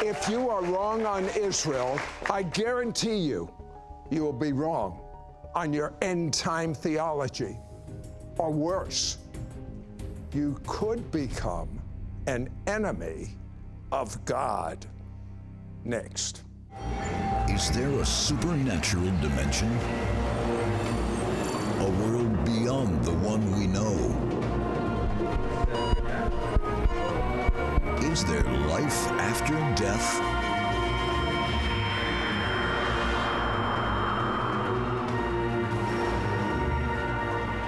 If you are wrong on Israel, I guarantee you, you will be wrong on your end time theology. Or worse, you could become an enemy of God. Next. Is there a supernatural dimension? A world beyond the one we know? Is there life after death?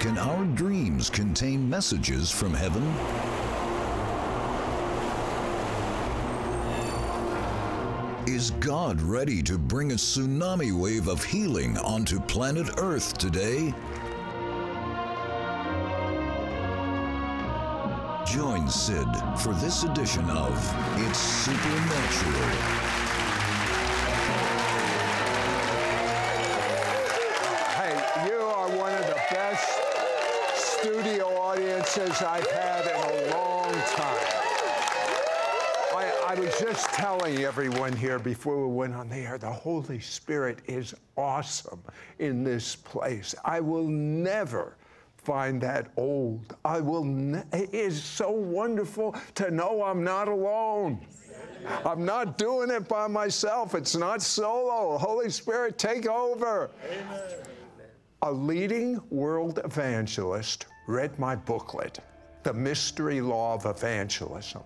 Can our dreams contain messages from heaven? Is God ready to bring a tsunami wave of healing onto planet Earth today? Join Sid for this edition of It's Supernatural. Hey, you are one of the best studio audiences I've had in a long time. I, I was just telling everyone here before we went on the air, the Holy Spirit is awesome in this place. I will never find that old. I will. It is so wonderful to know I'm not alone. I'm not doing it by myself. It's not solo. Holy Spirit, take over. Amen. A leading world evangelist read my booklet, The Mystery Law of Evangelism.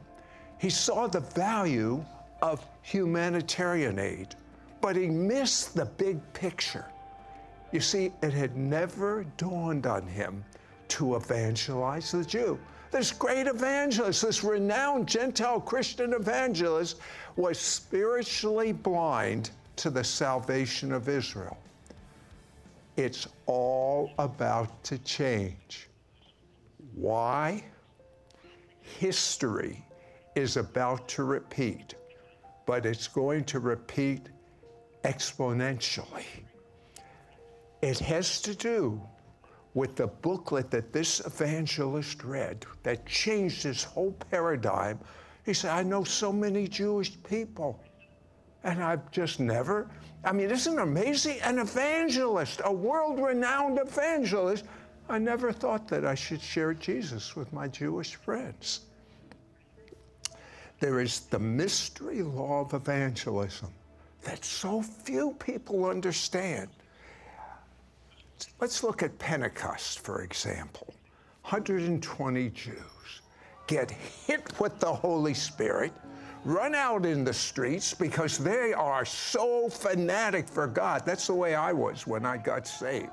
He saw the value of humanitarian aid, but he missed the big picture. You see, it had never dawned on him to evangelize the Jew. This great evangelist, this renowned Gentile Christian evangelist, was spiritually blind to the salvation of Israel. It's all about to change. Why? History is about to repeat, but it's going to repeat exponentially. It has to do with the booklet that this evangelist read that changed his whole paradigm. He said, I know so many Jewish people, and I've just never. I mean, isn't it amazing? An evangelist, a world renowned evangelist. I never thought that I should share Jesus with my Jewish friends. There is the mystery law of evangelism that so few people understand. Let's look at Pentecost, for example. 120 Jews get hit with the Holy Spirit, run out in the streets because they are so fanatic for God. That's the way I was when I got saved.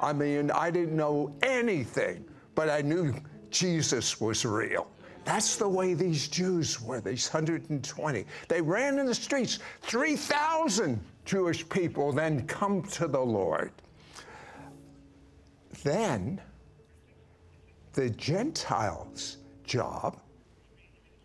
I mean, I didn't know anything, but I knew Jesus was real. That's the way these Jews were, these 120. They ran in the streets. 3,000 Jewish people then come to the Lord. Then the Gentiles' job,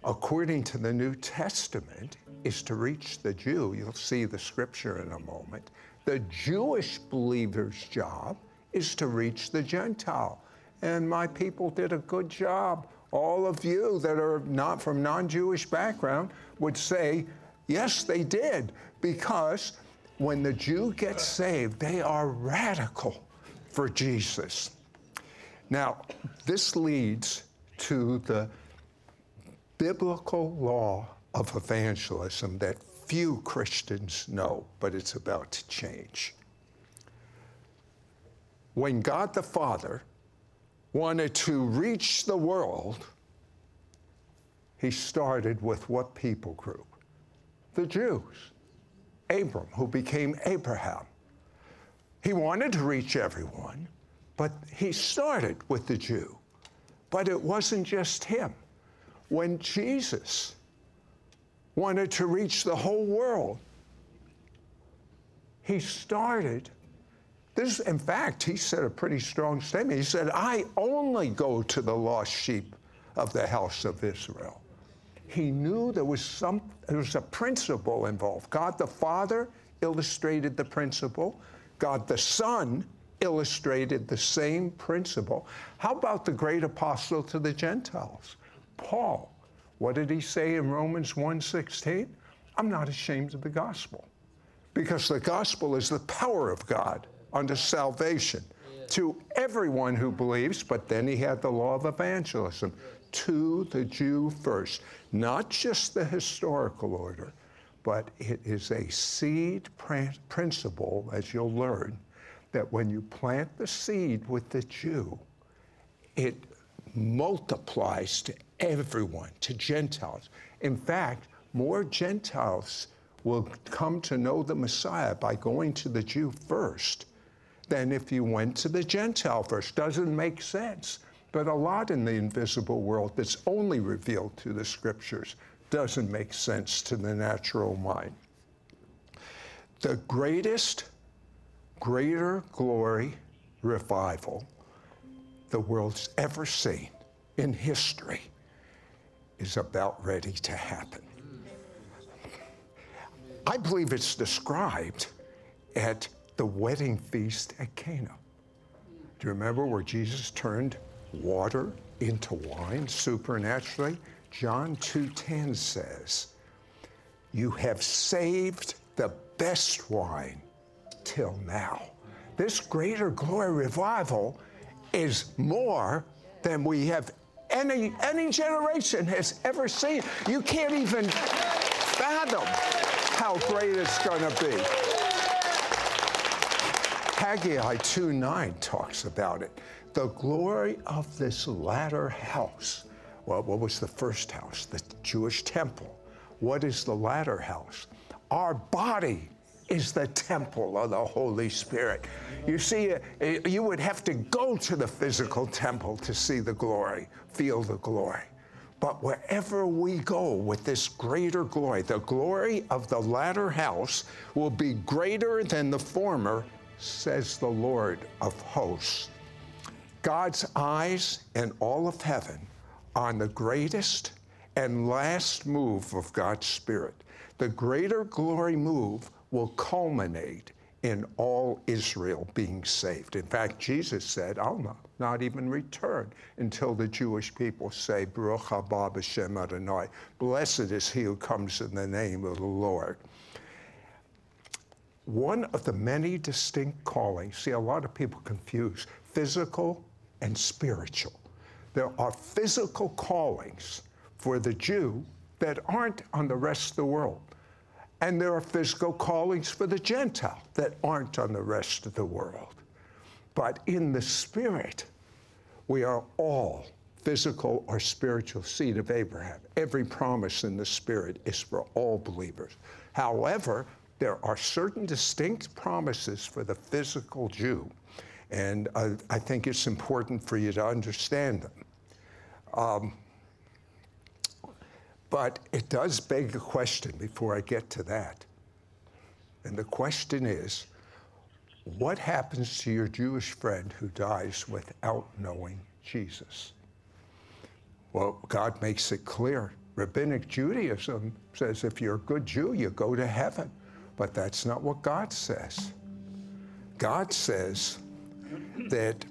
according to the New Testament, is to reach the Jew. You'll see the scripture in a moment. The Jewish believer's job is to reach the Gentile. And my people did a good job all of you that are not from non-Jewish background would say, yes, they did, because when the Jew gets saved, they are radical for Jesus. Now, this leads to the biblical law of evangelism that few Christians know, but it's about to change. When God the Father wanted to reach the world, he started with what people group? The Jews. Abram, who became Abraham. He wanted to reach everyone, but he started with the Jew. But it wasn't just him. When Jesus wanted to reach the whole world, he started this, in fact, he said a pretty strong statement. He said, I only go to the lost sheep of the house of Israel. He knew there was some, there was a principle involved. God the Father illustrated the principle. God the Son illustrated the same principle. How about the great apostle to the Gentiles? Paul. What did he say in Romans 1:16? I'm not ashamed of the gospel because the gospel is the power of God unto salvation to everyone who believes. But then he had the law of evangelism to the Jew first, not just the historical order, but it is a seed principle, as you'll learn, that when you plant the seed with the Jew, it multiplies to everyone, to Gentiles. In fact, more Gentiles will come to know the Messiah by going to the Jew first than if you went to the Gentile first. Doesn't make sense. But a lot in the invisible world that's only revealed to the scriptures doesn't make sense to the natural mind. The greatest, greater glory revival the world's ever seen in history is about ready to happen. I believe it's described at the wedding feast at Cana. Do you remember where Jesus turned water into wine supernaturally? John 2:10 says, "You have saved the best wine till now." This greater glory revival is more than we have any any generation has ever seen. You can't even fathom how great it's going to be. Haggai 2:9 talks about it. The glory of this latter house. Well, what was the first house? The Jewish temple. What is the latter house? Our body is the temple of the Holy Spirit. You see, uh, you would have to go to the physical temple to see the glory, feel the glory. But wherever we go with this greater glory, the glory of the latter house will be greater than the former, says the Lord of hosts. God's eyes and all of heaven on the greatest and last move of God's Spirit. The greater glory move will culminate in all Israel being saved. In fact, Jesus said, I'll not, not even return until the Jewish people say, Baruch haba b'shem Adonai. Blessed is he who comes in the name of the Lord. One of the many distinct callings, see, a lot of people confuse physical and spiritual. There are physical callings for the Jew that aren't on the rest of the world. And there are physical callings for the Gentile that aren't on the rest of the world. But in the Spirit, we are all physical or spiritual seed of Abraham. Every promise in the Spirit is for all believers. However, there are certain distinct promises for the physical Jew, and I, I think it's important for you to understand them. Um, but it does beg a question before I get to that. And the question is what happens to your Jewish friend who dies without knowing Jesus? Well, God makes it clear. Rabbinic Judaism says if you're a good Jew, you go to heaven. But that's not what God says. God says that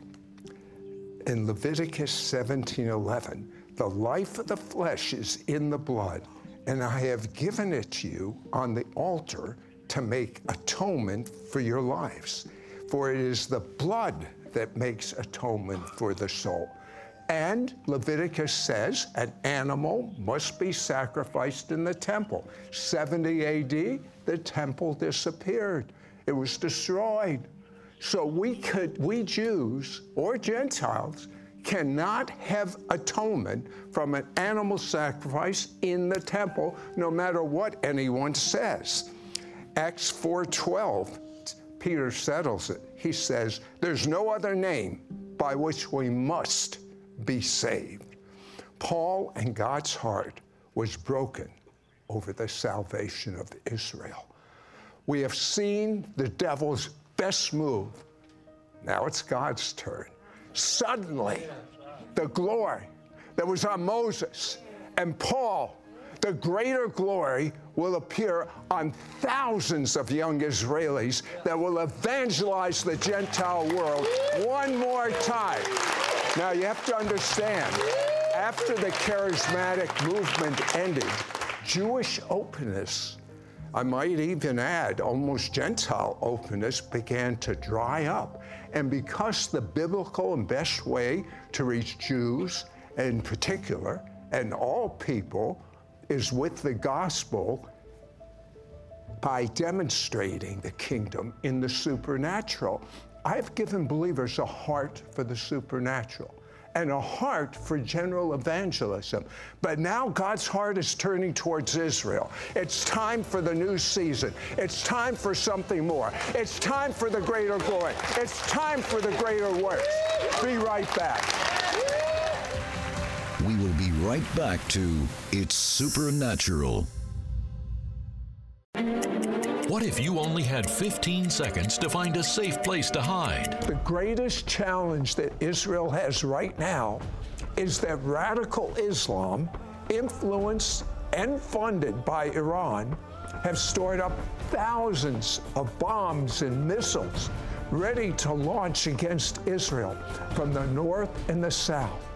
in Leviticus 17:11, the life of the flesh is in the blood, and I have given it to you on the altar to make atonement for your lives. For it is the blood that makes atonement for the soul. And Leviticus says an animal must be sacrificed in the temple. 70 AD, the temple disappeared, it was destroyed. So we could, we Jews or Gentiles, cannot have atonement from an animal sacrifice in the temple no matter what anyone says. Acts 4.12 peter settles it. He says there's no other name by which we must be saved. Paul and god's heart was broken over the salvation of israel. We have seen the devil's best move now it's god's turn Suddenly, the glory that was on Moses and Paul, the greater glory will appear on thousands of young Israelis that will evangelize the Gentile world one more time. Now, you have to understand, after the charismatic movement ended, Jewish openness I might even add, almost Gentile openness began to dry up. And because the biblical and best way to reach Jews in particular and all people is with the gospel by demonstrating the kingdom in the supernatural. I've given believers a heart for the supernatural and a heart for general evangelism. But now God's heart is turning towards Israel. It's time for the new season. It's time for something more. It's time for the greater glory. It's time for the greater works. Be right back. We will be right back to It's Supernatural. What if you only had 15 seconds to find a safe place to hide? The greatest challenge that Israel has right now is that radical Islam, influenced and funded by Iran, have stored up thousands of bombs and missiles ready to launch against Israel from the north and the south.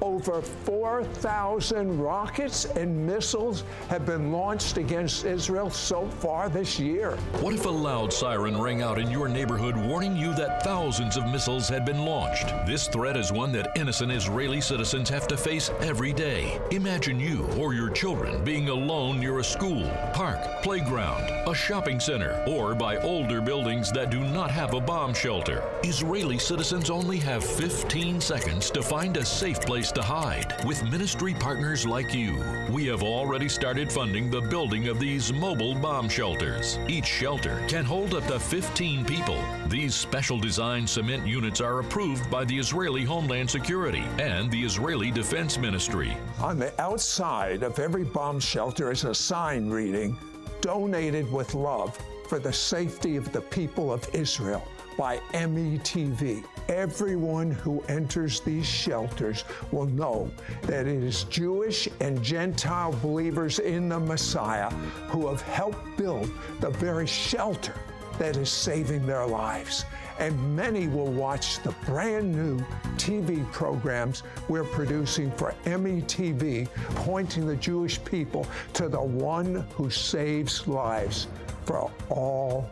Over 4,000 rockets and missiles have been launched against Israel so far this year. What if a loud siren rang out in your neighborhood warning you that thousands of missiles had been launched? This threat is one that innocent Israeli citizens have to face every day. Imagine you or your children being alone near a school, park, playground, a shopping center, or by older buildings that do not have a bomb shelter. Israeli citizens only have 15 seconds to find a safe place to hide. With ministry partners like you, we have already started funding the building of these mobile bomb shelters. Each shelter can hold up to 15 people. These special design cement units are approved by the Israeli Homeland Security and the Israeli Defense Ministry. On the outside of every bomb shelter is a sign reading, Donated with Love for the Safety of the People of Israel by METV. Everyone who enters these shelters will know that it is Jewish and Gentile believers in the Messiah who have helped build the very shelter that is saving their lives. And many will watch the brand new TV programs we're producing for METV, pointing the Jewish people to the one who saves lives for all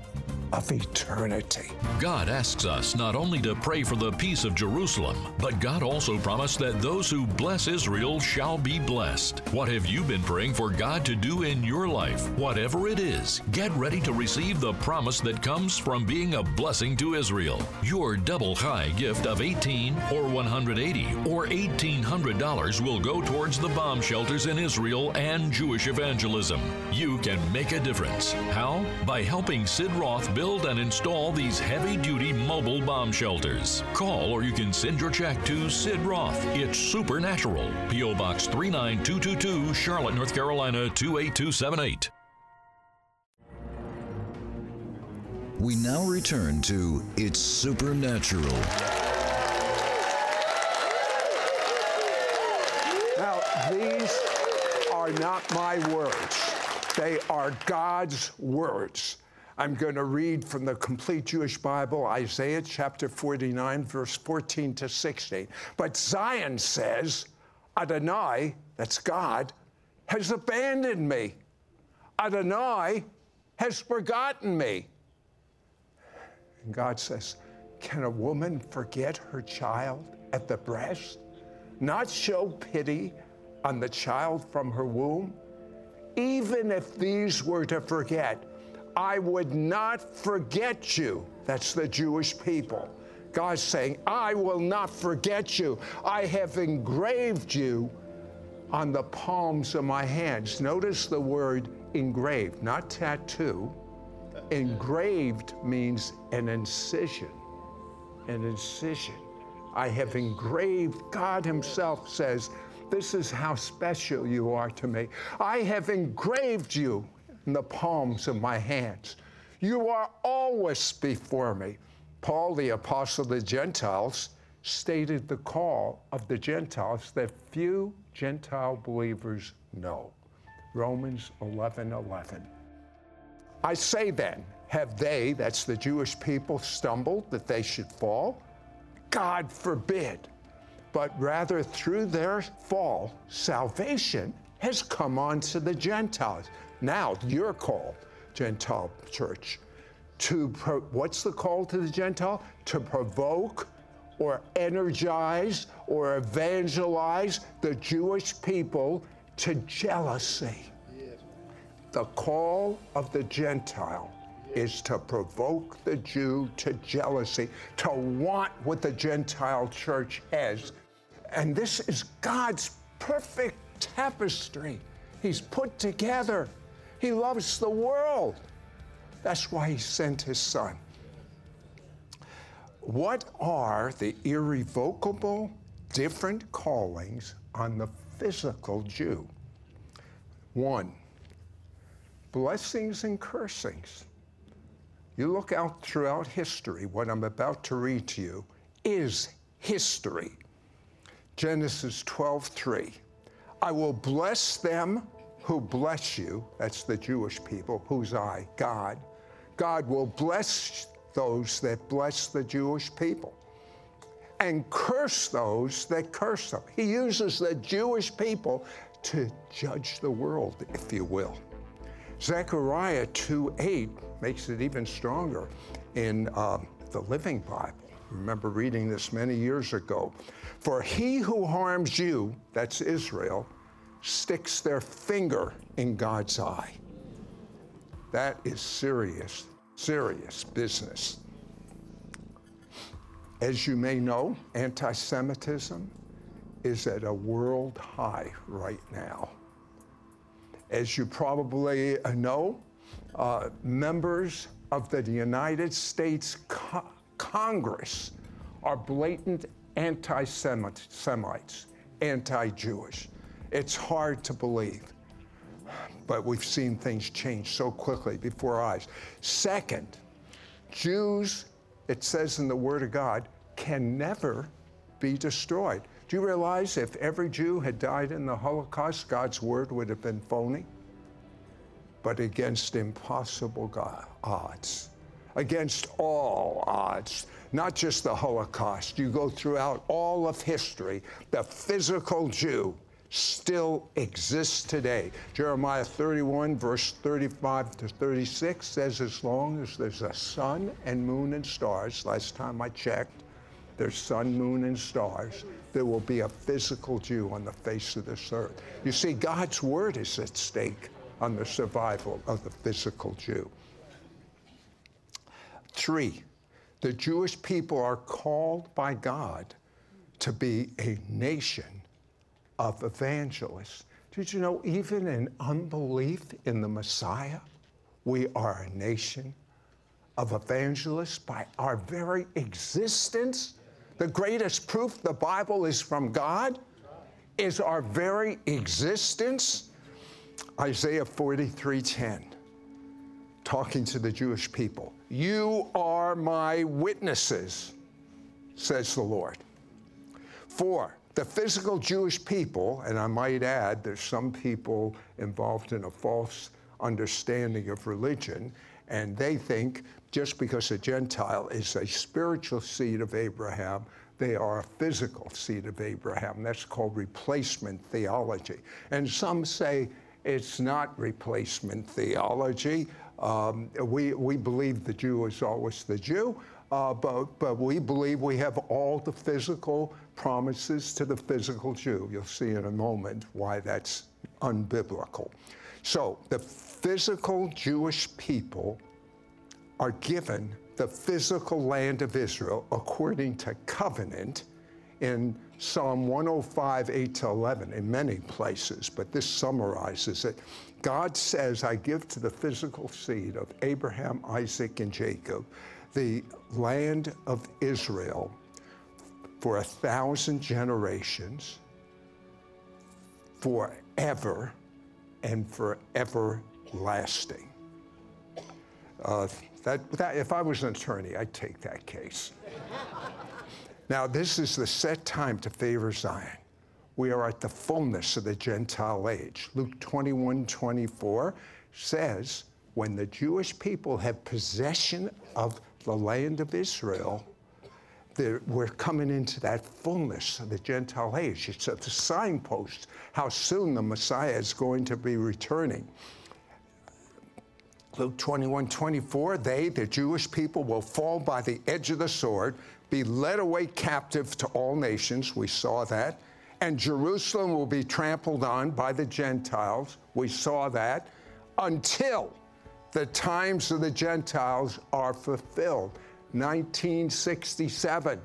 of eternity. God asks us not only to pray for the peace of Jerusalem, but God also promised that those who bless Israel shall be blessed. What have you been praying for God to do in your life? Whatever it is, get ready to receive the promise that comes from being a blessing to Israel. Your double chai gift of 18 or 180 or $1,800 will go towards the bomb shelters in Israel and Jewish evangelism. You can make a difference. How? By helping Sid Roth build and install these heavy duty mobile bomb shelters. Call or you can send your check to Sid Roth. It's supernatural. P.O. Box 39222, Charlotte, North Carolina 28278. We now return to It's Supernatural. Now, these are not my words, they are God's words. I'm going to read from the complete Jewish Bible, Isaiah chapter 49, verse 14 to 16. But Zion says, Adonai, that's God, has abandoned me. Adonai has forgotten me. And God says, Can a woman forget her child at the breast? Not show pity on the child from her womb? Even if these were to forget, I would not forget you. That's the Jewish people. God's saying, I will not forget you. I have engraved you on the palms of my hands. Notice the word engraved, not tattoo. Engraved means an incision. An incision. I have engraved, God Himself says, This is how special you are to me. I have engraved you in the palms of my hands. You are always before me. Paul, the apostle of the Gentiles, stated the call of the Gentiles that few Gentile believers know. Romans 11 11. I say then, have they, that's the Jewish people, stumbled that they should fall? God forbid. But rather through their fall, salvation has come on to the Gentiles. Now you're called Gentile church. To pro- what's the call to the Gentile? To provoke or energize or evangelize the Jewish people to jealousy. The call of the Gentile is to provoke the Jew to jealousy, to want what the Gentile church has. And this is God's perfect tapestry. He's put together. He loves the world. That's why he sent his son. What are the irrevocable different callings on the physical Jew? One, blessings and cursings. You look out throughout history, what I'm about to read to you is history. Genesis 12:3. I will bless them who bless you, that's the Jewish people, who's I? God. God will bless those that bless the Jewish people and curse those that curse them. He uses the Jewish people to judge the world, if you will. Zechariah 2:8 makes it even stronger in um, the Living Bible. remember reading this many years ago. For he who harms you, that's Israel, sticks their finger in God's eye. That is serious, serious business. As you may know, anti Semitism is at a world high right now. As you probably know, uh, members of the United States Co- Congress are blatant anti Semites, anti Jewish. It's hard to believe, but we've seen things change so quickly before our eyes. Second, Jews, it says in the Word of God, can never be destroyed. Do you realize if every Jew had died in the Holocaust, God's word would have been phony? But against impossible God, odds, against all odds, not just the Holocaust, you go throughout all of history, the physical Jew still exists today. Jeremiah 31, verse 35 to 36 says, As long as there's a sun and moon and stars, last time I checked, there's sun, moon, and stars, there will be a physical Jew on the face of this earth. You see, God's word is at stake on the survival of the physical Jew. Three, the Jewish people are called by God to be a nation of evangelists. Did you know, even in unbelief in the Messiah, we are a nation of evangelists by our very existence? The greatest proof the Bible is from God is our very existence. Isaiah 43:10, talking to the Jewish people. You are my witnesses, says the Lord. Four, the physical Jewish people, and I might add, there's some people involved in a false understanding of religion, and they think just because a Gentile is a spiritual seed of Abraham, they are a physical seed of Abraham. That's called replacement theology. And some say it's not replacement theology. Um, we, we believe the Jew is always the Jew, uh, but, but we believe we have all the physical promises to the physical Jew. You'll see in a moment why that's unbiblical. So the physical Jewish people are given the physical land of Israel according to covenant in Psalm 105, 8 to 11, in many places, but this summarizes it. God says, I give to the physical seed of Abraham, Isaac, and Jacob the land of Israel for a thousand generations, forever and for everlasting. Uh, that, that, if I was an attorney, I'd take that case. now, this is the set time to favor Zion. We are at the fullness of the Gentile age. Luke 21 24 says, when the Jewish people have possession of the land of Israel, we're coming into that fullness of the Gentile age. It's a signpost how soon the Messiah is going to be returning. Luke 21 24, they, the Jewish people, will fall by the edge of the sword, be led away captive to all nations. We saw that. And Jerusalem will be trampled on by the Gentiles. We saw that. Until the times of the Gentiles are fulfilled. 1967.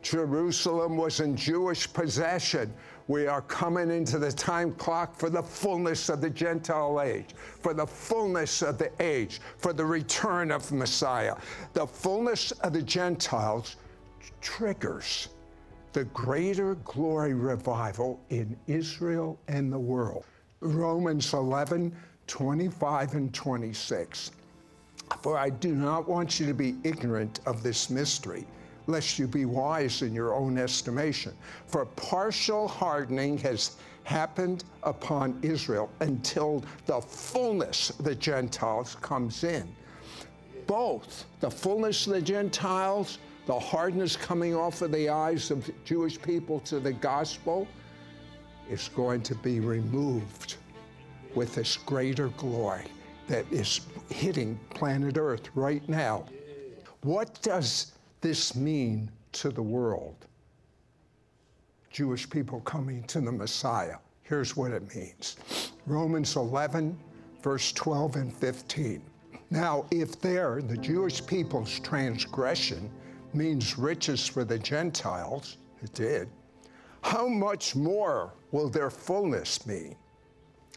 Jerusalem was in Jewish possession. We are coming into the time clock for the fullness of the Gentile age, for the fullness of the age, for the return of Messiah. The fullness of the Gentiles triggers the greater glory revival in Israel and the world. Romans 11, 25 and 26. For I do not want you to be ignorant of this mystery lest you be wise in your own estimation. For partial hardening has happened upon Israel until the fullness of the Gentiles comes in. Both the fullness of the Gentiles, the hardness coming off of the eyes of Jewish people to the gospel, is going to be removed with this greater glory that is hitting planet Earth right now. What does this mean to the world? Jewish people coming to the Messiah. Here's what it means Romans 11, verse 12 and 15. Now, if there, the Jewish people's transgression means riches for the Gentiles, it did, how much more will their fullness mean?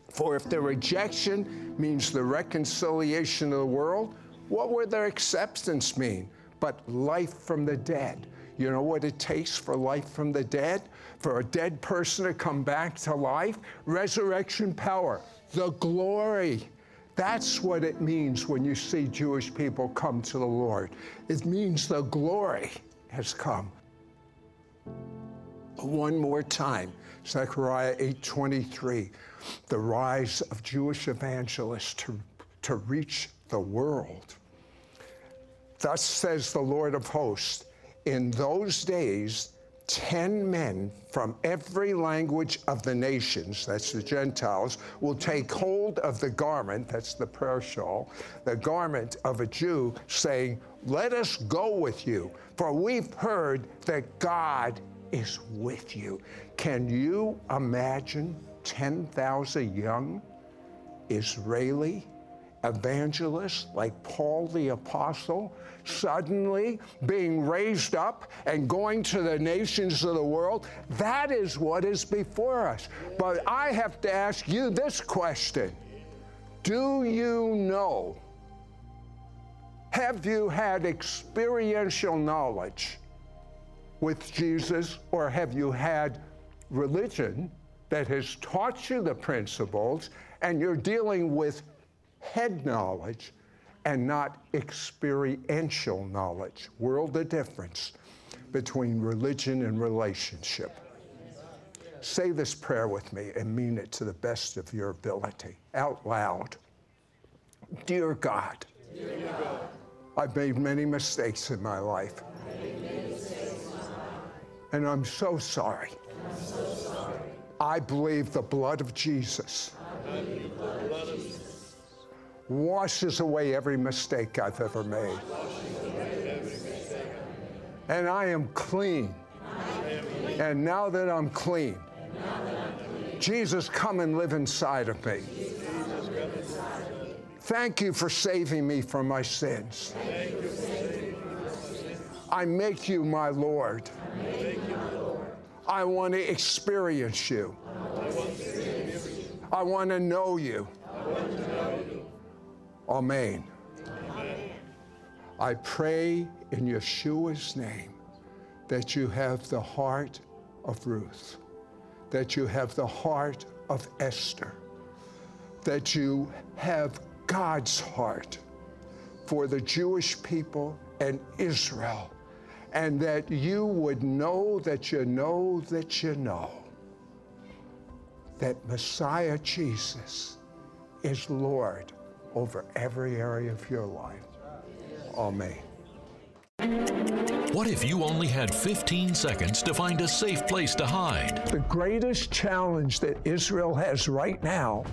For if their rejection means the reconciliation of the world, what would their acceptance mean? but life from the dead. You know what it takes for life from the dead? For a dead person to come back to life? Resurrection power, the glory. That's what it means when you see Jewish people come to the Lord. It means the glory has come. One more time, Zechariah 8:23, the rise of Jewish evangelists to, to reach the world. Thus says the Lord of hosts, in those days, ten men from every language of the nations, that's the Gentiles, will take hold of the garment, that's the prayer shawl, the garment of a Jew, saying, Let us go with you, for we've heard that God is with you. Can you imagine 10,000 young Israeli evangelists like Paul the Apostle suddenly being raised up and going to the nations of the world. That is what is before us. But I have to ask you this question Do you know? Have you had experiential knowledge with Jesus, or have you had religion that has taught you the principles and you're dealing with head knowledge and not experiential knowledge. World of difference between religion and relationship. Say this prayer with me and mean it to the best of your ability, out loud. Dear God, Dear God I've made many mistakes in my life. And I'm so sorry. I'm so sorry. I believe the blood of Jesus washes away every mistake I've ever made. And I am clean. And now that I'm clean, Jesus, come and live inside of me. Thank you for saving me from my sins. I make you my Lord. I want to experience you. I want to know you. Amen. Amen. I pray in Yeshua's name that you have the heart of Ruth, that you have the heart of Esther, that you have God's heart for the Jewish people and Israel, and that you would know that you know that you know that Messiah Jesus is Lord over every area of your life. Amen. What if you only had 15 seconds to find a safe place to hide? The greatest challenge that Israel has right now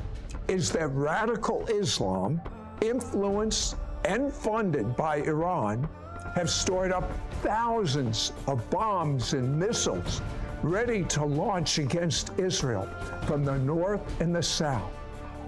is that radical Islam influenced and funded by Iran, have stored up thousands of bombs and missiles ready to launch against Israel from the north and the south.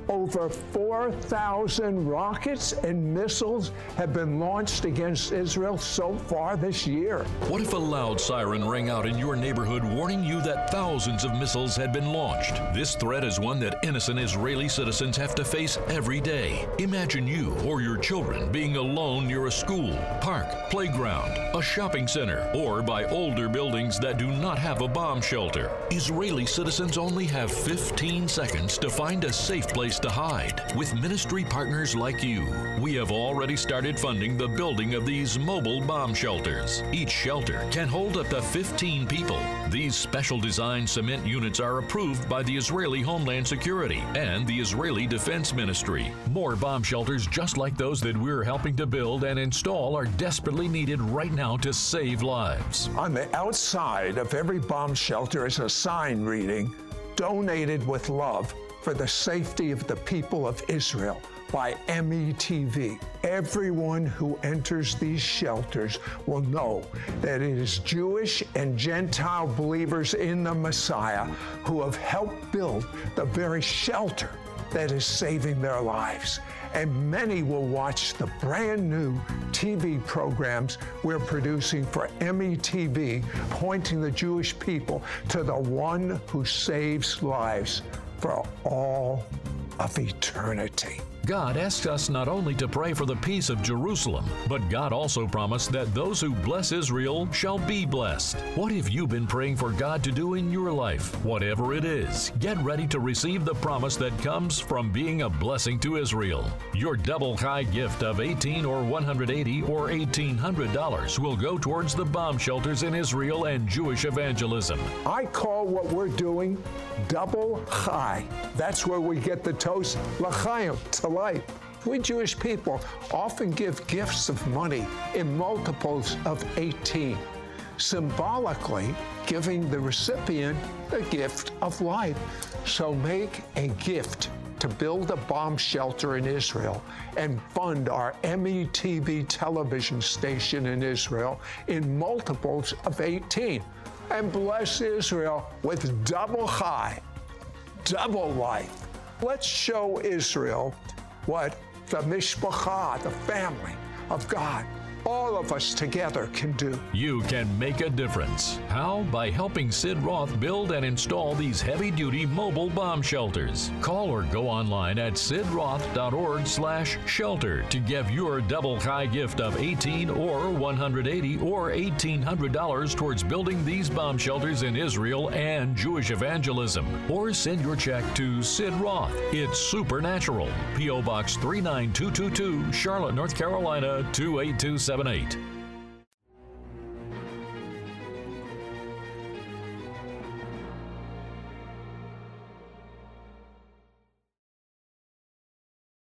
Over 4,000 rockets and missiles have been launched against Israel so far this year. What if a loud siren rang out in your neighborhood warning you that thousands of missiles had been launched? This threat is one that innocent Israeli citizens have to face every day. Imagine you or your children being alone near a school, park, playground, a shopping center, or by older buildings that do not have a bomb shelter. Israeli citizens only have 15 seconds to find a safe place to hide. With ministry partners like you, we have already started funding the building of these mobile bomb shelters. Each shelter can hold up to 15 people. These special design cement units are approved by the Israeli Homeland Security and the Israeli Defense Ministry. More bomb shelters just like those that we're helping to build and install are desperately needed right now to save lives. On the outside of every bomb shelter is a sign reading, Donated with Love for the safety of the people of Israel by METV. Everyone who enters these shelters will know that it is Jewish and Gentile believers in the Messiah who have helped build the very shelter that is saving their lives. And many will watch the brand new TV programs we're producing for METV, pointing the Jewish people to the one who saves lives for all of eternity. God asks us not only to pray for the peace of Jerusalem, but God also promised that those who bless Israel shall be blessed. What have you been praying for God to do in your life? Whatever it is, get ready to receive the promise that comes from being a blessing to Israel. Your double chai gift of 18 or 180 or $1,800 will go towards the bomb shelters in Israel and Jewish evangelism. I call what we're doing double chai. That's where we get the toast, l'chaim, to life. We Jewish people often give gifts of money in multiples of 18, symbolically giving the recipient the gift of life. So make a gift to build a bomb shelter in Israel and fund our METV television station in Israel in multiples of 18. And bless Israel with double chai, double life. Let's show Israel what? The mishpacha, the family of God, all of us together can do. You can make a difference. How? By helping Sid Roth build and install these heavy-duty mobile bomb shelters. Call or go online at sidroth.org slash shelter to give your double chai gift of 18 or 180 or $1800 towards building these bomb shelters in Israel and Jewish evangelism. Or send your check to Sid Roth. It's supernatural. PO Box 39222, Charlotte, North Carolina 28278.